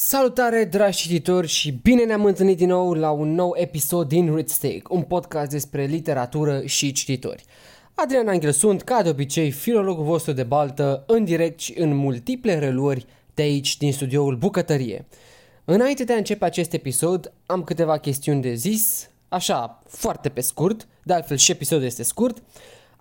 Salutare dragi cititori și bine ne-am întâlnit din nou la un nou episod din Ritstake, un podcast despre literatură și cititori. Adrian Angel sunt, ca de obicei, filologul vostru de baltă, în direct și în multiple reluări de aici, din studioul Bucătărie. Înainte de a începe acest episod, am câteva chestiuni de zis, așa, foarte pe scurt, de altfel și episodul este scurt.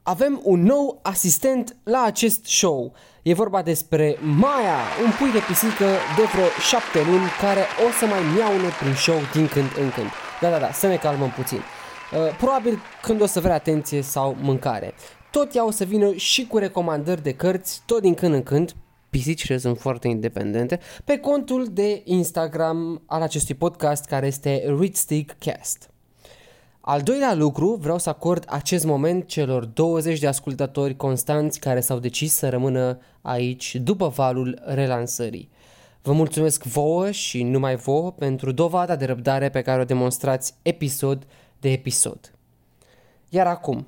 Avem un nou asistent la acest show. E vorba despre Maya, un pui de pisică de vreo șapte luni care o să mai miaune prin show din când în când. Da, da, da, să ne calmăm puțin. Uh, probabil când o să vrea atenție sau mâncare. Tot ea o să vină și cu recomandări de cărți, tot din când în când, pisicile sunt foarte independente, pe contul de Instagram al acestui podcast care este Readstick Cast. Al doilea lucru, vreau să acord acest moment celor 20 de ascultători constanți care s-au decis să rămână aici după valul relansării. Vă mulțumesc vouă și numai vouă pentru dovada de răbdare pe care o demonstrați episod de episod. Iar acum,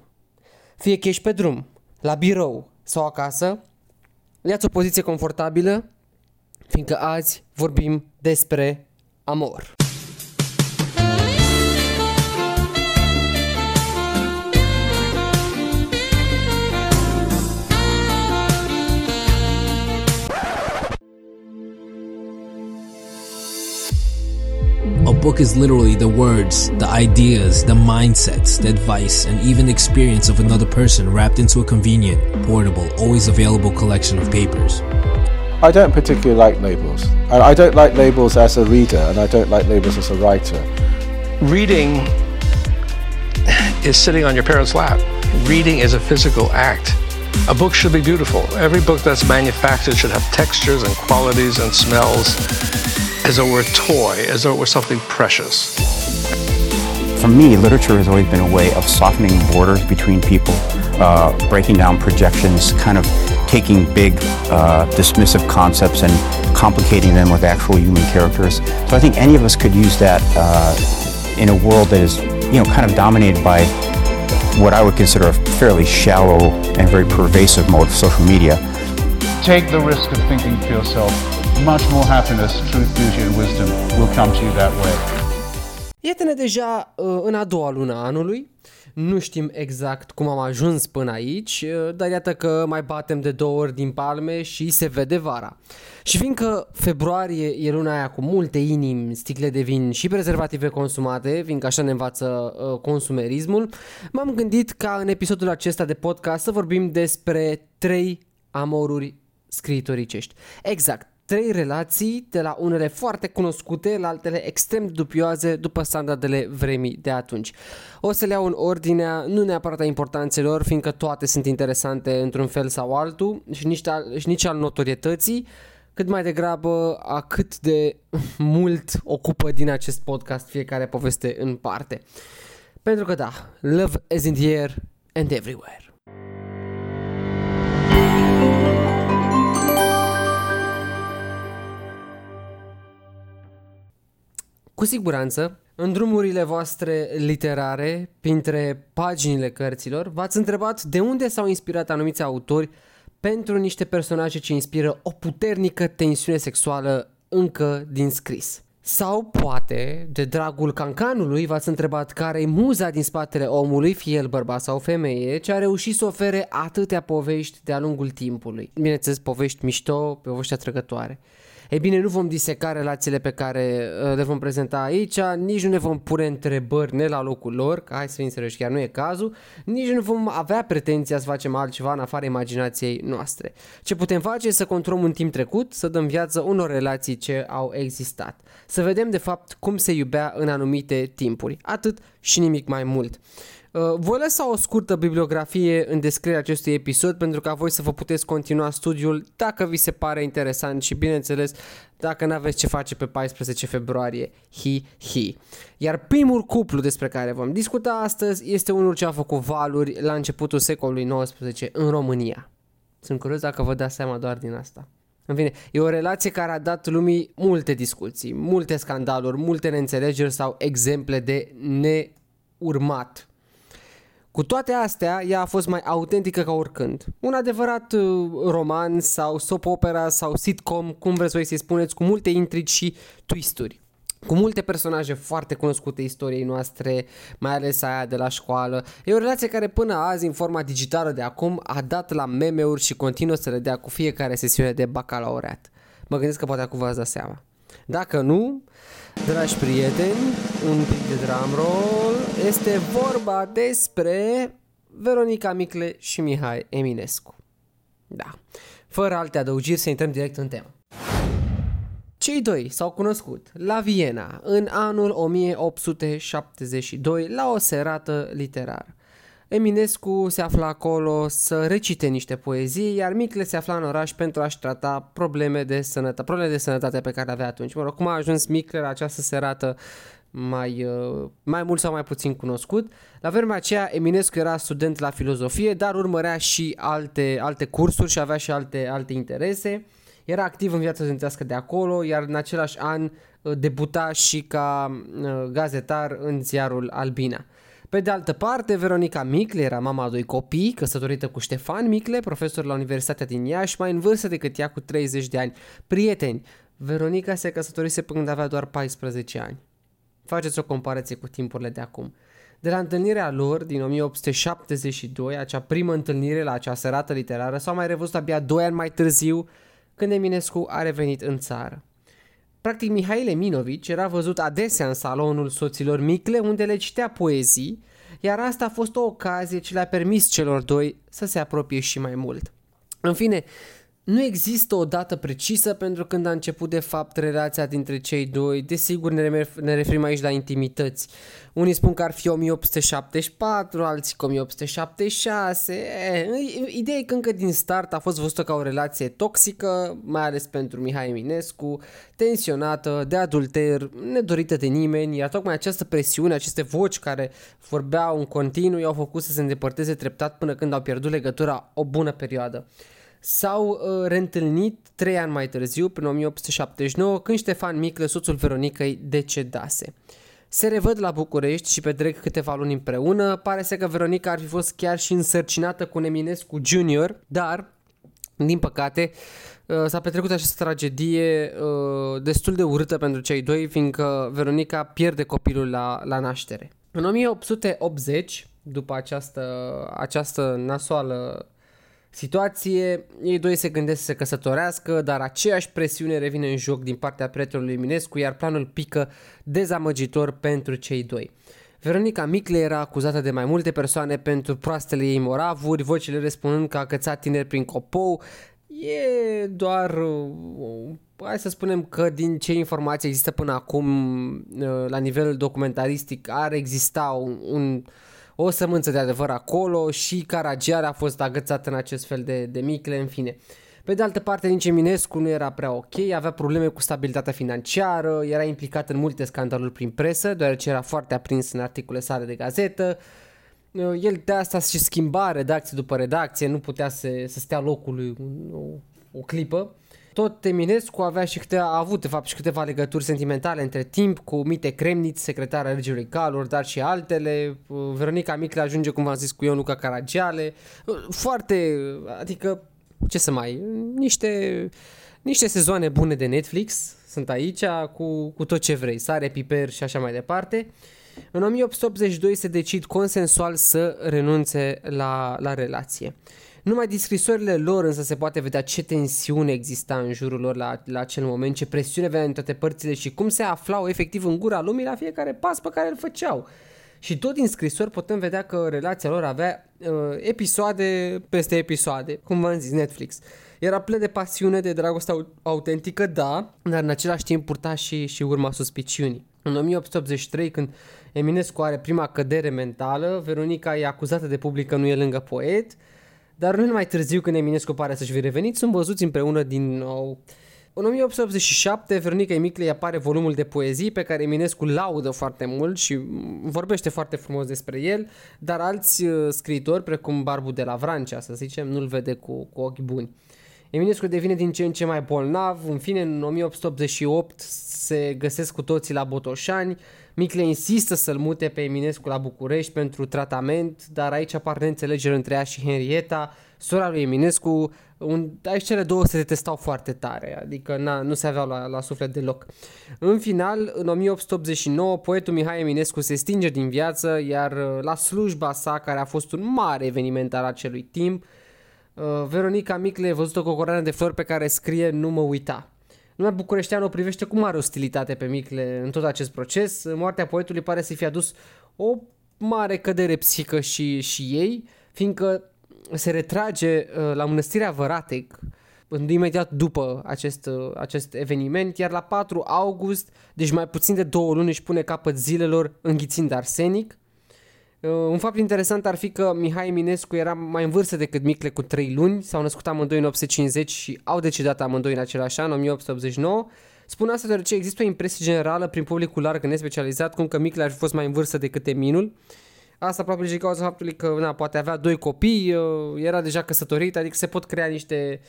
fie că ești pe drum, la birou sau acasă, ia-ți o poziție confortabilă, fiindcă azi vorbim despre amor. Book is literally the words, the ideas, the mindsets, the advice, and even experience of another person wrapped into a convenient, portable, always available collection of papers. I don't particularly like labels. I I don't like labels as a reader, and I don't like labels as a writer. reading is sitting on your parents' lap. Reading is a physical act. A book should be beautiful. Every book that's manufactured should have textures and qualities and smells as though it were a toy, as though it were something precious. For me, literature has always been a way of softening borders between people, uh, breaking down projections, kind of taking big, uh, dismissive concepts and complicating them with actual human characters. So I think any of us could use that uh, in a world that is, you know, kind of dominated by what I would consider a fairly shallow and very pervasive mode of social media. Take the risk of thinking for yourself. Much more happiness, truth, beauty, and wisdom will come to you that way. Iată-ne deja uh, în a doua lună a anului. Nu știm exact cum am ajuns până aici, uh, dar iată că mai batem de două ori din palme și se vede vara. Și fiindcă februarie e luna aia cu multe inimi, sticle de vin și prezervative consumate, fiindcă așa ne învață uh, consumerismul, m-am gândit ca în episodul acesta de podcast să vorbim despre trei amoruri scriitoricești. Exact, trei relații de la unele foarte cunoscute la altele extrem de dubioase după standardele vremii de atunci. O să le iau în ordinea, nu neapărat a importanțelor, fiindcă toate sunt interesante într-un fel sau altul și nici al, și nici al notorietății, cât mai degrabă a cât de mult ocupă din acest podcast fiecare poveste în parte. Pentru că da, love is in the air and everywhere. Cu siguranță, în drumurile voastre literare, printre paginile cărților, v-ați întrebat de unde s-au inspirat anumiți autori pentru niște personaje ce inspiră o puternică tensiune sexuală încă din scris. Sau poate, de dragul cancanului, v-ați întrebat care e muza din spatele omului, fie el bărbat sau femeie, ce a reușit să ofere atâtea povești de-a lungul timpului. Bineînțeles, povești mișto, povești atrăgătoare. Ei bine, nu vom diseca relațiile pe care uh, le vom prezenta aici, nici nu ne vom pune întrebări ne la locul lor, că hai să fim serioși, chiar nu e cazul, nici nu vom avea pretenția să facem altceva în afara imaginației noastre. Ce putem face e să controlăm un timp trecut, să dăm viață unor relații ce au existat. Să vedem de fapt cum se iubea în anumite timpuri. Atât și nimic mai mult. Uh, Voi lăsa o scurtă bibliografie în descrierea acestui episod pentru ca voi să vă puteți continua studiul dacă vi se pare interesant și bineînțeles dacă nu aveți ce face pe 14 februarie. Hi, hi. Iar primul cuplu despre care vom discuta astăzi este unul ce a făcut valuri la începutul secolului XIX în România. Sunt curios dacă vă dați seama doar din asta. În fine, e o relație care a dat lumii multe discuții, multe scandaluri, multe neînțelegeri sau exemple de neurmat Cu toate astea, ea a fost mai autentică ca oricând. Un adevărat uh, roman sau soap opera sau sitcom, cum vreți voi să-i spuneți, cu multe intrigi și twisturi cu multe personaje foarte cunoscute istoriei noastre, mai ales aia de la școală. E o relație care până azi, în forma digitală de acum, a dat la meme-uri și continuă să le dea cu fiecare sesiune de bacalaureat. Mă gândesc că poate acum v-ați dat seama. Dacă nu, dragi prieteni, un pic de drum roll, este vorba despre Veronica Micle și Mihai Eminescu. Da. Fără alte adăugiri, să intrăm direct în temă. Cei doi s-au cunoscut la Viena în anul 1872 la o serată literară. Eminescu se afla acolo să recite niște poezii, iar Micle se afla în oraș pentru a-și trata probleme de sănătate, probleme de sănătate pe care le avea atunci. Mă rog, cum a ajuns Micle la această serată mai, uh, mai mult sau mai puțin cunoscut. La vremea aceea, Eminescu era student la filozofie, dar urmărea și alte, alte cursuri și avea și alte, alte interese. Era activ în viața studențească de acolo, iar în același an uh, debuta și ca uh, gazetar în ziarul Albina. Pe de altă parte, Veronica Micle era mama a doi copii, căsătorită cu Ștefan Micle, profesor la Universitatea din Iași, mai în vârstă decât ea cu 30 de ani. Prieteni, Veronica se căsătorise până când avea doar 14 ani. Faceți o comparație cu timpurile de acum. De la întâlnirea lor din 1872, acea primă întâlnire la acea serată literară, s-au mai revăzut abia 2 ani mai târziu, când Eminescu a revenit în țară. Practic, Mihail Eminovici era văzut adesea în salonul soților Micle, unde le citea poezii, iar asta a fost o ocazie ce le-a permis celor doi să se apropie și mai mult. În fine, nu există o dată precisă pentru când a început de fapt relația dintre cei doi. Desigur ne, ne referim aici la intimități. Unii spun că ar fi 1874, alții că 1876. E, ideea e că încă din start a fost văzută ca o relație toxică, mai ales pentru Mihai Eminescu, tensionată, de adulter, nedorită de nimeni, iar tocmai această presiune, aceste voci care vorbeau în continuu i-au făcut să se îndepărteze treptat până când au pierdut legătura o bună perioadă s-au uh, reîntâlnit trei ani mai târziu, prin 1879, când Ștefan Micle, soțul Veronicăi, decedase. Se revăd la București și petrec câteva luni împreună. Pare să că Veronica ar fi fost chiar și însărcinată cu Eminescu Junior, dar, din păcate, uh, s-a petrecut această tragedie uh, destul de urâtă pentru cei doi, fiindcă Veronica pierde copilul la, la naștere. În 1880, după această, această nasoală situație, ei doi se gândesc să se căsătorească, dar aceeași presiune revine în joc din partea prietenului Eminescu, iar planul pică dezamăgitor pentru cei doi. Veronica Micle era acuzată de mai multe persoane pentru proastele ei moravuri, vocile răspunând că a cățat tineri prin copou. E doar, uh, hai să spunem că din ce informații există până acum uh, la nivel documentaristic ar exista un, un o sămânță de adevăr acolo și Caragiar a fost agățat în acest fel de, de micle, în fine. Pe de altă parte, nici Eminescu nu era prea ok, avea probleme cu stabilitatea financiară, era implicat în multe scandaluri prin presă, deoarece era foarte aprins în articole sale de gazetă. El de asta și schimba redacție după redacție, nu putea să, să stea locului o, o clipă. Tot Eminescu avea și câte, a avut de fapt și câteva legături sentimentale între timp cu Mite Cremniț, secretara regiului Calor, dar și altele. Veronica Micle ajunge, cum v-am zis, cu Ion Luca Caragiale. Foarte, adică, ce să mai, niște, niște sezoane bune de Netflix sunt aici cu, cu tot ce vrei, sare, piper și așa mai departe. În 1882 se decid consensual să renunțe la, la relație. Numai din scrisorile lor însă se poate vedea ce tensiune exista în jurul lor la, la acel moment, ce presiune venea în toate părțile și cum se aflau efectiv în gura lumii la fiecare pas pe care îl făceau. Și tot din scrisori putem vedea că relația lor avea uh, episoade peste episoade, cum v-am zis, Netflix. Era plin de pasiune, de dragoste autentică, da, dar în același timp purta și, și urma suspiciunii. În 1883, când Eminescu are prima cădere mentală, Veronica e acuzată de public că nu e lângă poet, dar nu mai târziu când Eminescu pare să-și fi revenit, sunt văzuți împreună din nou. În 1887, Veronica Emiclei apare volumul de poezii pe care Eminescu laudă foarte mult și vorbește foarte frumos despre el, dar alți uh, scriitori, precum Barbu de la Vrancea, să zicem, nu-l vede cu, cu ochi buni. Eminescu devine din ce în ce mai bolnav, în fine în 1888 se găsesc cu toții la Botoșani, Micle insistă să-l mute pe Eminescu la București pentru tratament, dar aici apar neînțelegeri între ea și Henrieta, sora lui Eminescu, un, aici cele două se detestau foarte tare, adică na, nu se aveau la, la suflet deloc. În final, în 1889, poetul Mihai Eminescu se stinge din viață, iar uh, la slujba sa, care a fost un mare eveniment al acelui timp, uh, Veronica Micle e văzută cu o coroană de flori pe care scrie Nu mă uita. Lumea bucureșteană o privește cu mare ostilitate pe Micle în tot acest proces. Moartea poetului pare să fi adus o mare cădere psihică și, și ei, fiindcă se retrage uh, la mănăstirea Văratec imediat după acest, uh, acest eveniment, iar la 4 august, deci mai puțin de două luni, își pune capăt zilelor înghițind arsenic. Uh, un fapt interesant ar fi că Mihai Eminescu era mai în vârstă decât Micle cu 3 luni, s-au născut amândoi în 1850 și au decedat amândoi în același an, 1889. Spun asta deoarece există o impresie generală prin publicul larg nespecializat cum că Micle ar fi fost mai în vârstă decât Eminul. Asta probabil și cauza faptului că na, poate avea doi copii, uh, era deja căsătorit, adică se pot crea niște,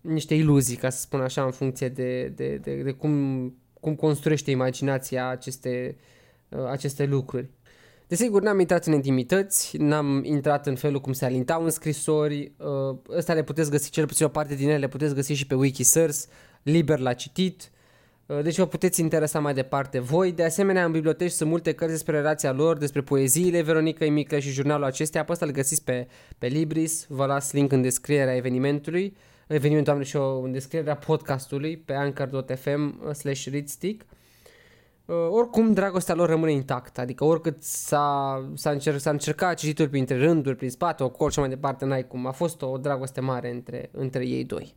niște iluzii, ca să spun așa, în funcție de, de, de, de cum, cum construiește imaginația aceste, uh, aceste lucruri. Desigur, n-am intrat în intimități, n-am intrat în felul cum se alintau în scrisori, uh, ăsta le puteți găsi, cel puțin o parte din ele le puteți găsi și pe Wikisource, liber la citit, uh, deci vă puteți interesa mai departe voi. De asemenea, în biblioteci sunt multe cărți despre relația lor, despre poeziile Veronica Mică și jurnalul acestea, pe ăsta îl găsiți pe, pe Libris, vă las link în descrierea evenimentului, evenimentul am și o în descrierea podcastului pe anchor.fm slash readstick. Uh, oricum dragostea lor rămâne intactă, adică oricât s-a, s-a, încerc, s-a încercat cititul printre rânduri, prin spate, o cor și mai departe, n-ai cum. A fost o dragoste mare între, între ei doi.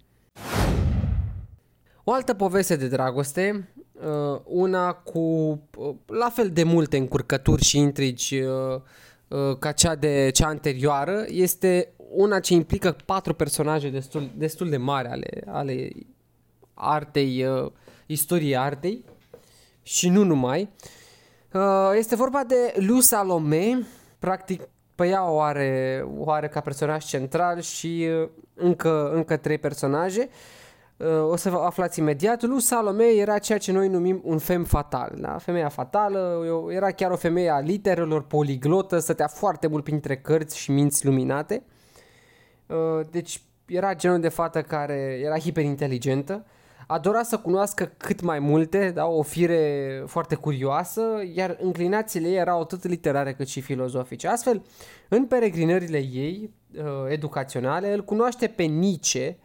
O altă poveste de dragoste, uh, una cu uh, la fel de multe încurcături și intrigi ca cea de cea anterioară, este una ce implică patru personaje destul, destul de mari ale, ale artei, istoriei artei și nu numai. Uh, este vorba de Lu Salome, practic pe ea o are, o are ca personaj central și uh, încă, încă trei personaje. Uh, o să vă aflați imediat. Lu Salome era ceea ce noi numim un fem fatal. Da? Femeia fatală era chiar o femeie a literelor, poliglotă, stătea foarte mult printre cărți și minți luminate. Deci era genul de fată care era hiperinteligentă adora să cunoască cât mai multe, da, o fire foarte curioasă, iar înclinațiile ei erau atât literare cât și filozofice. Astfel, în peregrinările ei uh, educaționale, îl cunoaște pe Nietzsche,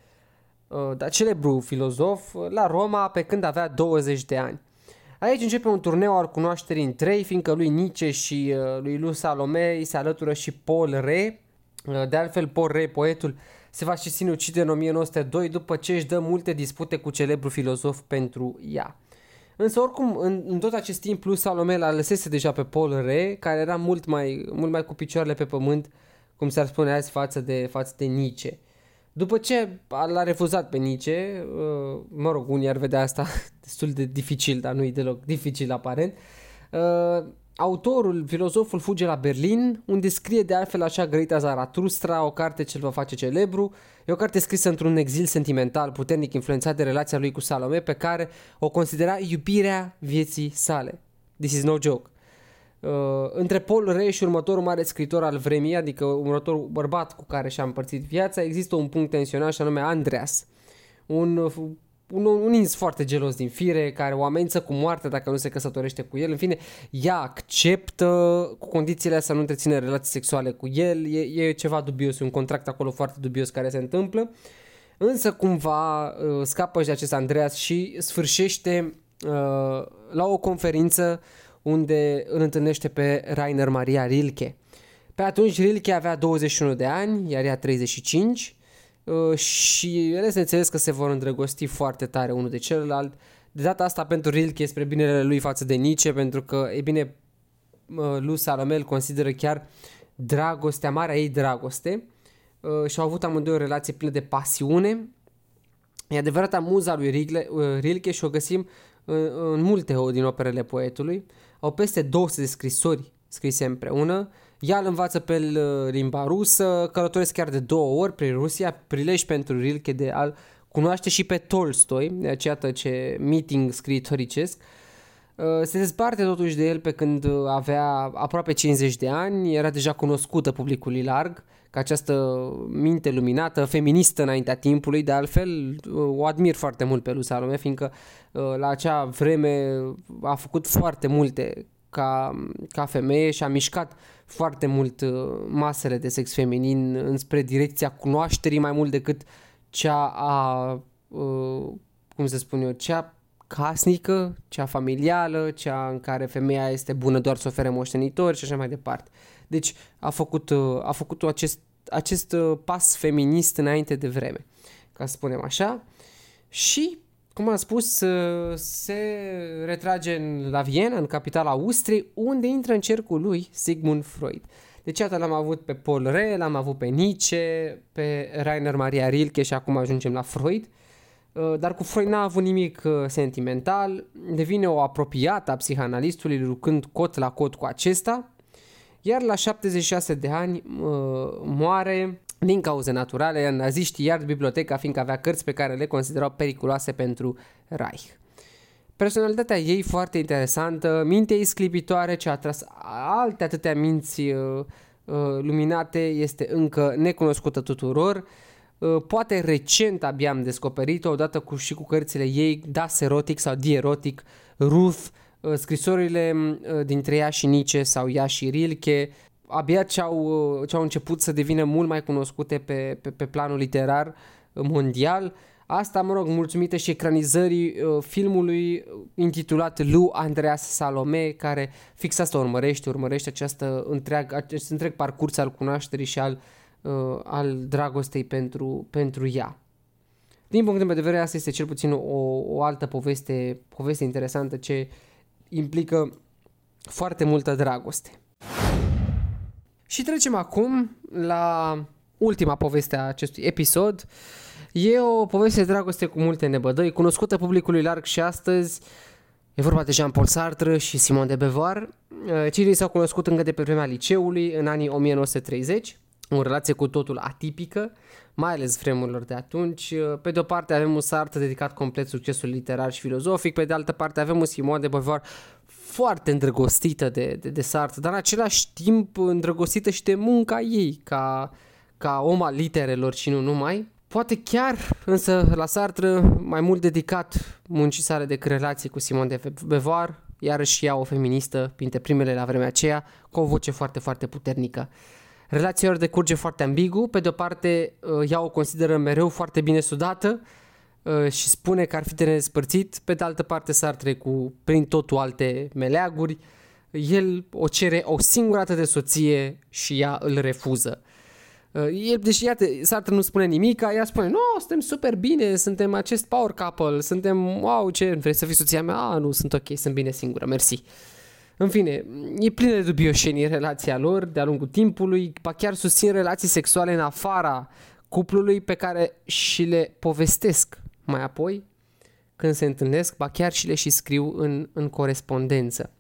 uh, da, celebru filozof, la Roma pe când avea 20 de ani. Aici începe un turneu al cunoașterii în trei, fiindcă lui Nietzsche și uh, lui Lu Salome îi se alătură și Paul Re. Uh, de altfel, Paul Re, poetul, se va și sinucide în 1902 după ce își dă multe dispute cu celebru filozof pentru ea. Însă oricum, în, în tot acest timp, plus Salome l-a lăsese deja pe Paul Re, care era mult mai, mult mai cu picioarele pe pământ, cum s-ar spune azi, față de, față de Nietzsche. După ce l-a refuzat pe Nietzsche, uh, mă rog, unii ar vedea asta destul de dificil, dar nu e deloc dificil aparent, uh, Autorul, filozoful, fuge la Berlin, unde scrie de altfel așa grăita Zaratustra, o carte ce îl va face celebru. E o carte scrisă într-un exil sentimental puternic influențat de relația lui cu Salome, pe care o considera iubirea vieții sale. This is no joke. Uh, între Paul Rey și următorul mare scritor al vremii, adică următorul bărbat cu care și-a împărțit viața, există un punct tensionat și anume Andreas, un un, un ins foarte gelos din fire, care o amenință cu moarte dacă nu se căsătorește cu el. În fine, ea acceptă cu condițiile să nu întreține relații sexuale cu el. E, e ceva dubios, un contract acolo foarte dubios care se întâmplă. Însă cumva uh, scapă și de acest Andreas și sfârșește uh, la o conferință unde îl întâlnește pe Rainer Maria Rilke. Pe atunci Rilke avea 21 de ani, iar ea 35 Uh, și ele se înțeles că se vor îndrăgosti foarte tare unul de celălalt. De data asta pentru Rilke spre binele lui față de Nietzsche, pentru că, e bine, uh, lui Salomel consideră chiar dragostea, marea ei dragoste uh, și au avut amândoi o relație plină de pasiune. E adevărata muza lui Rilke și o găsim în multe din operele poetului. Au peste 200 de scrisori scrise împreună ea îl învață pe limba rusă, călătoresc chiar de două ori prin Rusia, prilej pentru Rilke de a cunoaște și pe Tolstoi, de aceea ce meeting scriitoricesc, uh, se desparte totuși de el pe când avea aproape 50 de ani, era deja cunoscută publicului larg, ca această minte luminată, feministă înaintea timpului, de altfel o admir foarte mult pe lui Salome, fiindcă la acea vreme a făcut foarte multe ca, ca femeie și a mișcat foarte mult masele de sex feminin înspre direcția cunoașterii mai mult decât cea a, cum să spun eu, cea casnică, cea familială, cea în care femeia este bună doar să ofere moștenitori și așa mai departe. Deci a făcut, a făcut acest, acest pas feminist înainte de vreme, ca să spunem așa. Și, cum am spus, se retrage în, la Viena, în capitala Austriei, unde intră în cercul lui Sigmund Freud. Deci atât l-am avut pe Paul Re, l-am avut pe Nietzsche, pe Rainer Maria Rilke și acum ajungem la Freud. Dar cu Freud n-a avut nimic sentimental, devine o apropiată a psihanalistului lucrând cot la cot cu acesta, iar la 76 de ani moare din cauze naturale, naziștii iar biblioteca fiindcă avea cărți pe care le considerau periculoase pentru Reich. Personalitatea ei foarte interesantă, mintea ei sclipitoare ce a tras alte atâtea minți uh, uh, luminate este încă necunoscută tuturor. Uh, poate recent abia am descoperit-o odată cu, și cu cărțile ei Das Erotic sau Dierotic, Ruth, uh, scrisorile uh, dintre ea și Nice sau ea și Rilke, abia ce-au, uh, ce-au început să devină mult mai cunoscute pe, pe, pe planul literar mondial. Asta, mă rog, mulțumită și ecranizării uh, filmului intitulat Lu Andreas Salome, care fix asta urmărește, urmărește această întreag, acest întreg parcurs al cunoașterii și al, uh, al dragostei pentru, pentru ea. Din punctul meu de vedere, asta este cel puțin o, o altă poveste, poveste interesantă ce implică foarte multă dragoste. Și trecem acum la ultima poveste a acestui episod. E o poveste de dragoste cu multe nebădăi, cunoscută publicului larg și astăzi. E vorba de Jean-Paul Sartre și Simon de Beauvoir. Cei s-au cunoscut încă de pe vremea liceului, în anii 1930, o relație cu totul atipică, mai ales vremurilor de atunci. Pe de o parte avem un Sartre dedicat complet succesului literar și filozofic, pe de altă parte avem un Simon de Beauvoir foarte îndrăgostită de, de, de Sartre, dar în același timp îndrăgostită și de munca ei ca, ca om al literelor și nu numai. Poate chiar, însă, la Sartre, mai mult dedicat muncii sale decât relații cu Simon de Beauvoir, iarăși ea o feministă, printre primele la vremea aceea, cu o voce foarte, foarte puternică. Relația lor decurge foarte ambigu, pe de o parte ea o consideră mereu foarte bine sudată, Uh, și spune că ar fi de nespărțit, pe de altă parte Sartre cu prin totul alte meleaguri, el o cere o singură dată de soție și ea îl refuză. Uh, el, deci iată, Sartre nu spune nimic, ea spune, nu, suntem super bine, suntem acest power couple, suntem, wow, ce, vrei să fii soția mea? Ah, nu, sunt ok, sunt bine singură, mersi. În fine, e plină de dubioșenii relația lor de-a lungul timpului, ba chiar susțin relații sexuale în afara cuplului pe care și le povestesc mai apoi, când se întâlnesc, ba chiar și le și scriu în, în corespondență.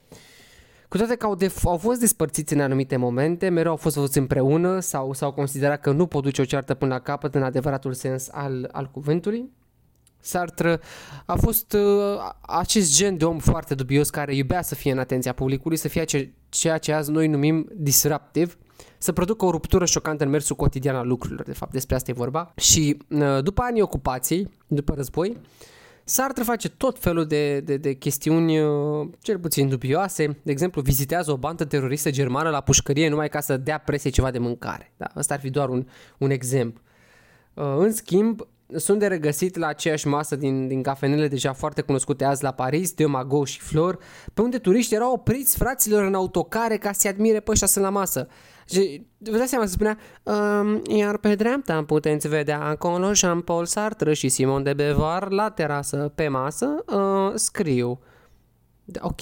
Cu toate că au, de, au fost despărțiți în anumite momente, mereu au fost văzuți împreună sau s-au considerat că nu pot duce o ceartă până la capăt în adevăratul sens al, al cuvântului. Sartre a fost uh, acest gen de om foarte dubios care iubea să fie în atenția publicului, să fie ce, ceea ce azi noi numim disruptive, să producă o ruptură șocantă în mersul cotidian al lucrurilor, de fapt, despre asta e vorba. Și uh, după anii ocupației, după război, Sartre face tot felul de, de, de chestiuni uh, cel puțin dubioase. De exemplu, vizitează o bandă teroristă germană la pușcărie numai ca să dea presie ceva de mâncare. Da, ăsta ar fi doar un, un exemplu. Uh, în schimb, sunt de regăsit la aceeași masă din, din cafenele deja foarte cunoscute azi la Paris, de Mago și Flor, pe unde turiști erau opriți fraților în autocare ca să-i admire pe ăștia sunt la masă. Și vă dați seama, se spunea, um, iar pe dreapta puteți vedea acolo Jean-Paul Sartre și Simon de Beauvoir la terasă pe masă, uh, scriu. Ok.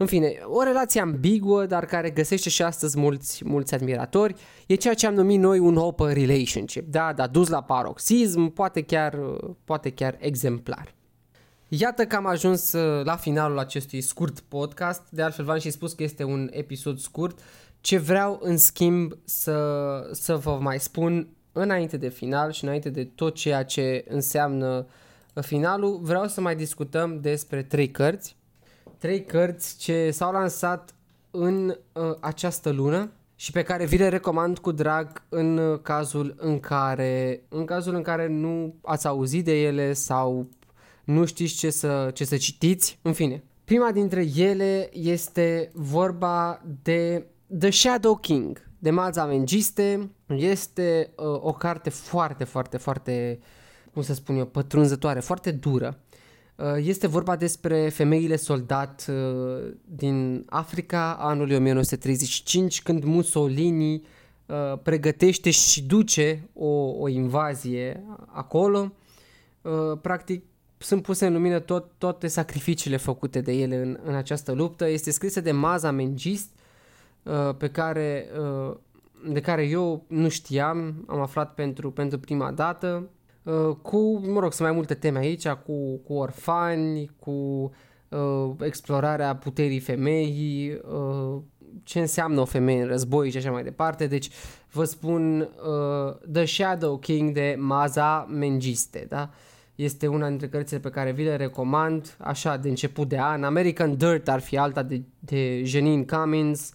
În fine, o relație ambiguă, dar care găsește și astăzi mulți, mulți admiratori, e ceea ce am numit noi un open relationship, da, da, dus la paroxism, poate chiar, poate chiar exemplar. Iată că am ajuns uh, la finalul acestui scurt podcast, de altfel v-am și spus că este un episod scurt, ce vreau în schimb să, să vă mai spun înainte de final și înainte de tot ceea ce înseamnă finalul, vreau să mai discutăm despre trei cărți. Trei cărți ce s-au lansat în uh, această lună și pe care vi le recomand cu drag în cazul în care în cazul în care nu ați auzit de ele sau nu știți ce să, ce să citiți, în fine. Prima dintre ele este vorba de The Shadow King de Maza Mengiste. Este uh, o carte foarte, foarte, foarte, cum să spun eu, pătrunzătoare, foarte dură. Uh, este vorba despre femeile soldat uh, din Africa anului 1935 când Mussolini uh, pregătește și duce o, o invazie acolo. Uh, practic sunt puse în lumină tot, toate sacrificiile făcute de ele în, în această luptă. Este scrisă de Maza Mengist, uh, pe care, uh, de care eu nu știam, am aflat pentru, pentru prima dată, uh, cu, mă rog, sunt mai multe teme aici, cu, cu orfani, cu uh, explorarea puterii femeii, uh, ce înseamnă o femeie în război și așa mai departe. Deci vă spun uh, The Shadow King de Maza Mengiste, da? Uh, este una dintre cărțile pe care vi le recomand, așa, de început de an. American Dirt ar fi alta de, de Janine Cummins,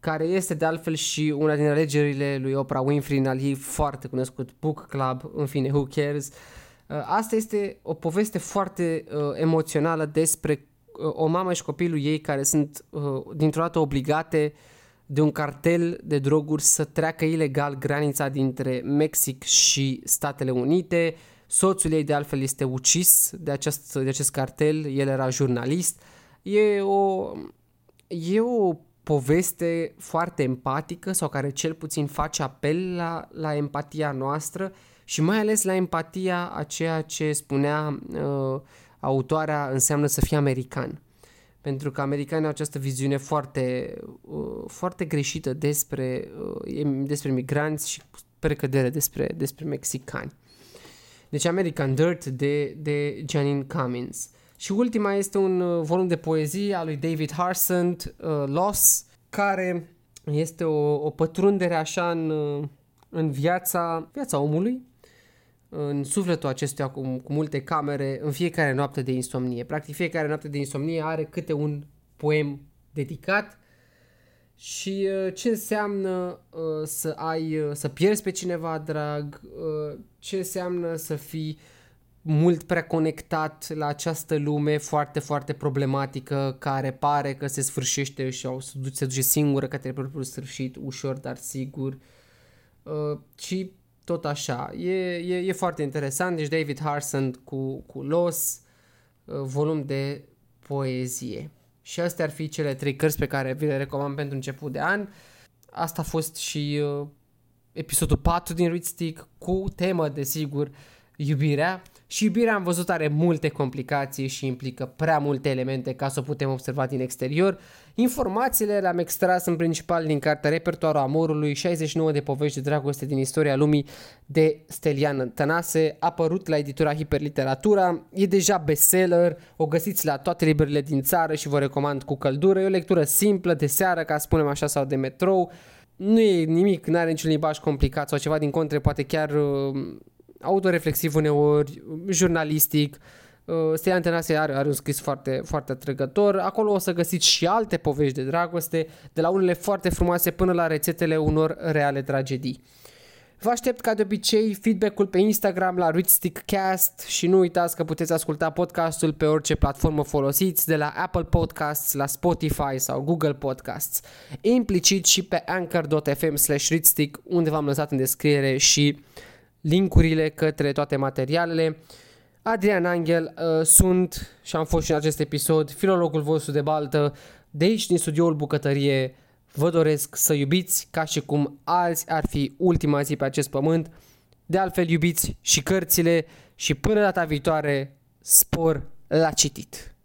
care este de altfel și una din alegerile lui Oprah Winfrey în al ei foarte cunoscut Book Club, în fine, who cares. Uh, asta este o poveste foarte uh, emoțională despre uh, o mamă și copilul ei care sunt uh, dintr-o dată obligate de un cartel de droguri să treacă ilegal granița dintre Mexic și Statele Unite, Soțul ei de altfel este ucis de acest, de acest cartel, el era jurnalist. E o, e o poveste foarte empatică sau care cel puțin face apel la, la empatia noastră și mai ales la empatia a ceea ce spunea uh, autoarea înseamnă să fii american. Pentru că americanii au această viziune foarte, uh, foarte greșită despre, uh, despre migranți și precădere despre, despre mexicani. Deci American Dirt de, de Janine Cummins. Și ultima este un uh, volum de poezie al lui David Harsand, uh, Loss, care este o, o pătrundere așa în, uh, în viața, viața omului, în sufletul acestuia cu, cu multe camere, în fiecare noapte de insomnie. Practic fiecare noapte de insomnie are câte un poem dedicat și uh, ce înseamnă uh, să ai, uh, să pierzi pe cineva drag, uh, ce înseamnă să fii mult prea conectat la această lume foarte, foarte problematică care pare că se sfârșește și au, se, duce, se duce singură către propriul sfârșit, ușor, dar sigur. Uh, și tot așa. E, e, e foarte interesant. Deci David Harson cu, cu Los, uh, volum de poezie. Și astea ar fi cele trei cărți pe care vi le recomand pentru început de an. Asta a fost și uh, episodul 4 din Read Stick cu temă, desigur, iubirea. Și iubirea am văzut are multe complicații și implică prea multe elemente ca să o putem observa din exterior. Informațiile le-am extras în principal din cartea Repertoarul Amorului, 69 de povești de dragoste din istoria lumii de Stelian Tănase, apărut la editura Hiperliteratura, e deja bestseller, o găsiți la toate librările din țară și vă recomand cu căldură, e o lectură simplă de seară, ca să spunem așa, sau de metrou, nu e nimic, nu are niciun limbaj complicat sau ceva din contre, poate chiar uh, autoreflexiv uneori, jurnalistic, uh, Stelian Tănase are, are un scris foarte, foarte atrăgător. Acolo o să găsiți și alte povești de dragoste, de la unele foarte frumoase până la rețetele unor reale tragedii. Vă aștept ca de obicei feedback-ul pe Instagram la Cast și nu uitați că puteți asculta podcastul pe orice platformă folosiți, de la Apple Podcasts la Spotify sau Google Podcasts, implicit și pe anchor.fm slash unde v-am lăsat în descriere și linkurile către toate materialele. Adrian Angel uh, sunt și am fost și în acest episod filologul vostru de baltă de aici din studioul Bucătărie vă doresc să iubiți ca și cum azi ar fi ultima zi pe acest pământ. De altfel iubiți și cărțile și până data viitoare spor la citit.